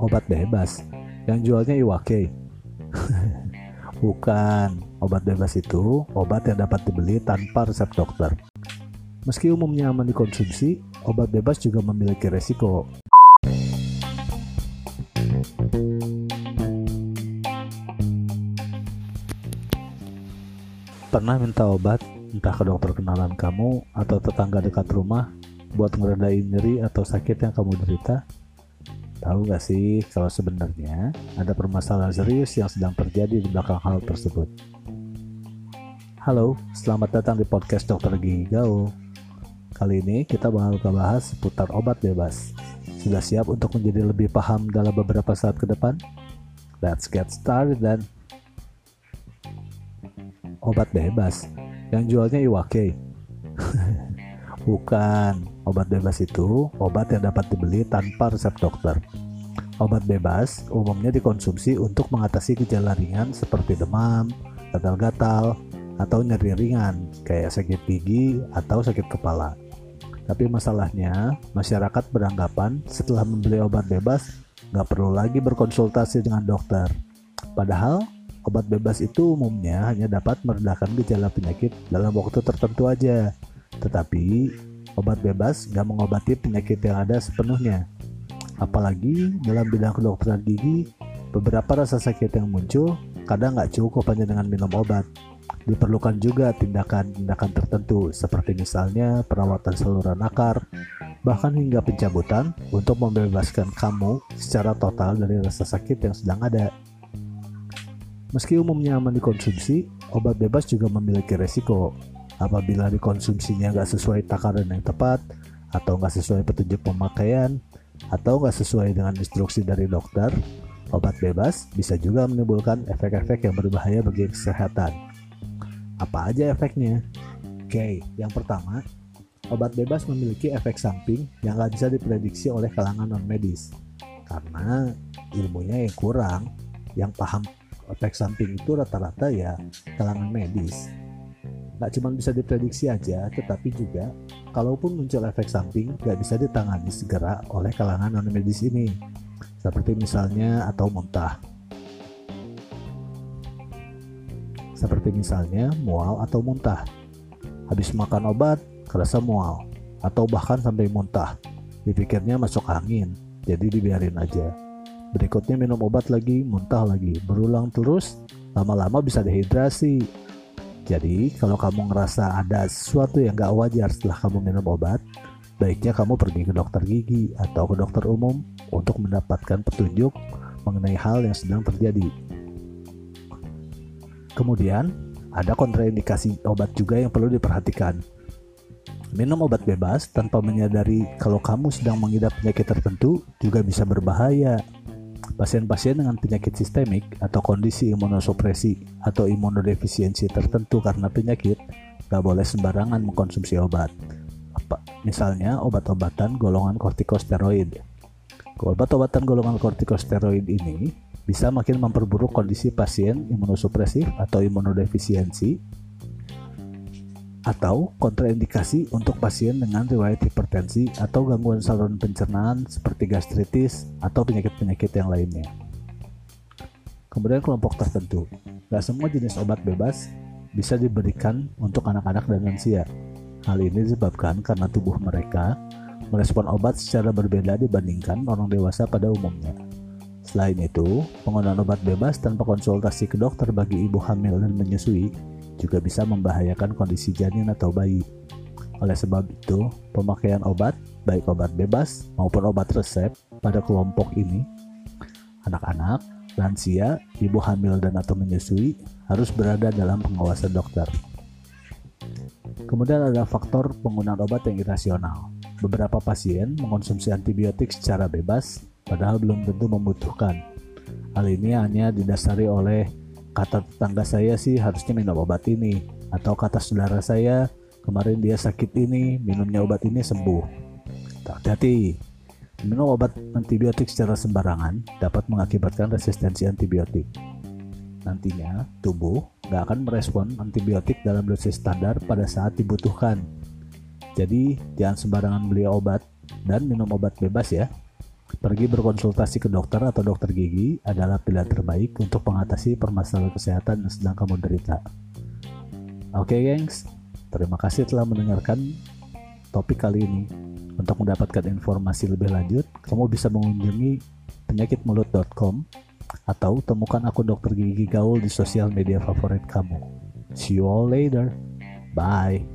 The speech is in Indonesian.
obat bebas yang jualnya Iwake. Bukan, obat bebas itu obat yang dapat dibeli tanpa resep dokter. Meski umumnya aman dikonsumsi, obat bebas juga memiliki resiko. Pernah minta obat, entah ke dokter kenalan kamu atau tetangga dekat rumah, buat ngeredain nyeri atau sakit yang kamu derita? Tahu gak sih kalau sebenarnya ada permasalahan serius yang sedang terjadi di belakang hal tersebut? Halo, selamat datang di podcast Dokter Gigi Gaul. Kali ini kita bakal bahas seputar obat bebas. Sudah siap untuk menjadi lebih paham dalam beberapa saat ke depan? Let's get started then. Obat bebas yang jualnya Iwake. Bukan, obat bebas itu obat yang dapat dibeli tanpa resep dokter. Obat bebas umumnya dikonsumsi untuk mengatasi gejala ringan seperti demam, gatal-gatal, atau nyeri ringan kayak sakit gigi atau sakit kepala. Tapi masalahnya, masyarakat beranggapan setelah membeli obat bebas nggak perlu lagi berkonsultasi dengan dokter. Padahal obat bebas itu umumnya hanya dapat meredakan gejala penyakit dalam waktu tertentu aja. Tetapi obat bebas nggak mengobati penyakit yang ada sepenuhnya. Apalagi dalam bidang kedokteran gigi, beberapa rasa sakit yang muncul kadang nggak cukup hanya dengan minum obat. Diperlukan juga tindakan-tindakan tertentu seperti misalnya perawatan saluran akar, bahkan hingga pencabutan untuk membebaskan kamu secara total dari rasa sakit yang sedang ada. Meski umumnya aman dikonsumsi, obat bebas juga memiliki resiko, apabila dikonsumsinya nggak sesuai takaran yang tepat atau nggak sesuai petunjuk pemakaian atau nggak sesuai dengan instruksi dari dokter, obat bebas bisa juga menimbulkan efek-efek yang berbahaya bagi kesehatan. Apa aja efeknya? Oke, yang pertama, obat bebas memiliki efek samping yang nggak bisa diprediksi oleh kalangan non-medis karena ilmunya yang kurang, yang paham efek samping itu rata-rata ya kalangan medis nggak cuma bisa diprediksi aja, tetapi juga kalaupun muncul efek samping nggak bisa ditangani segera oleh kalangan non medis ini, seperti misalnya atau muntah. Seperti misalnya mual atau muntah. Habis makan obat, kerasa mual, atau bahkan sampai muntah. Dipikirnya masuk angin, jadi dibiarin aja. Berikutnya minum obat lagi, muntah lagi, berulang terus, lama-lama bisa dehidrasi, jadi, kalau kamu ngerasa ada sesuatu yang gak wajar setelah kamu minum obat, baiknya kamu pergi ke dokter gigi atau ke dokter umum untuk mendapatkan petunjuk mengenai hal yang sedang terjadi. Kemudian, ada kontraindikasi obat juga yang perlu diperhatikan. Minum obat bebas tanpa menyadari kalau kamu sedang mengidap penyakit tertentu juga bisa berbahaya. Pasien-pasien dengan penyakit sistemik atau kondisi imunosupresi atau imunodefisiensi tertentu karena penyakit gak boleh sembarangan mengkonsumsi obat. Apa? Misalnya obat-obatan golongan kortikosteroid. Obat-obatan golongan kortikosteroid ini bisa makin memperburuk kondisi pasien imunosupresif atau imunodefisiensi atau kontraindikasi untuk pasien dengan riwayat hipertensi atau gangguan saluran pencernaan seperti gastritis atau penyakit-penyakit yang lainnya. Kemudian kelompok tertentu. Gak semua jenis obat bebas bisa diberikan untuk anak-anak dan lansia. Hal ini disebabkan karena tubuh mereka merespon obat secara berbeda dibandingkan orang dewasa pada umumnya. Selain itu, penggunaan obat bebas tanpa konsultasi ke dokter bagi ibu hamil dan menyusui juga bisa membahayakan kondisi janin atau bayi. Oleh sebab itu, pemakaian obat, baik obat bebas maupun obat resep pada kelompok ini, anak-anak, lansia, ibu hamil dan atau menyusui harus berada dalam pengawasan dokter. Kemudian ada faktor penggunaan obat yang irasional. Beberapa pasien mengonsumsi antibiotik secara bebas, padahal belum tentu membutuhkan. Hal ini hanya didasari oleh kata tetangga saya sih harusnya minum obat ini. Atau kata saudara saya kemarin dia sakit ini minumnya obat ini sembuh. Hati-hati. Minum obat antibiotik secara sembarangan dapat mengakibatkan resistensi antibiotik. Nantinya tubuh nggak akan merespon antibiotik dalam dosis standar pada saat dibutuhkan. Jadi jangan sembarangan beli obat dan minum obat bebas ya Pergi berkonsultasi ke dokter atau dokter gigi adalah pilihan terbaik untuk mengatasi permasalahan kesehatan yang sedang kamu derita. Oke, gengs. Terima kasih telah mendengarkan topik kali ini. Untuk mendapatkan informasi lebih lanjut, kamu bisa mengunjungi penyakitmulut.com atau temukan akun dokter gigi gaul di sosial media favorit kamu. See you all later. Bye.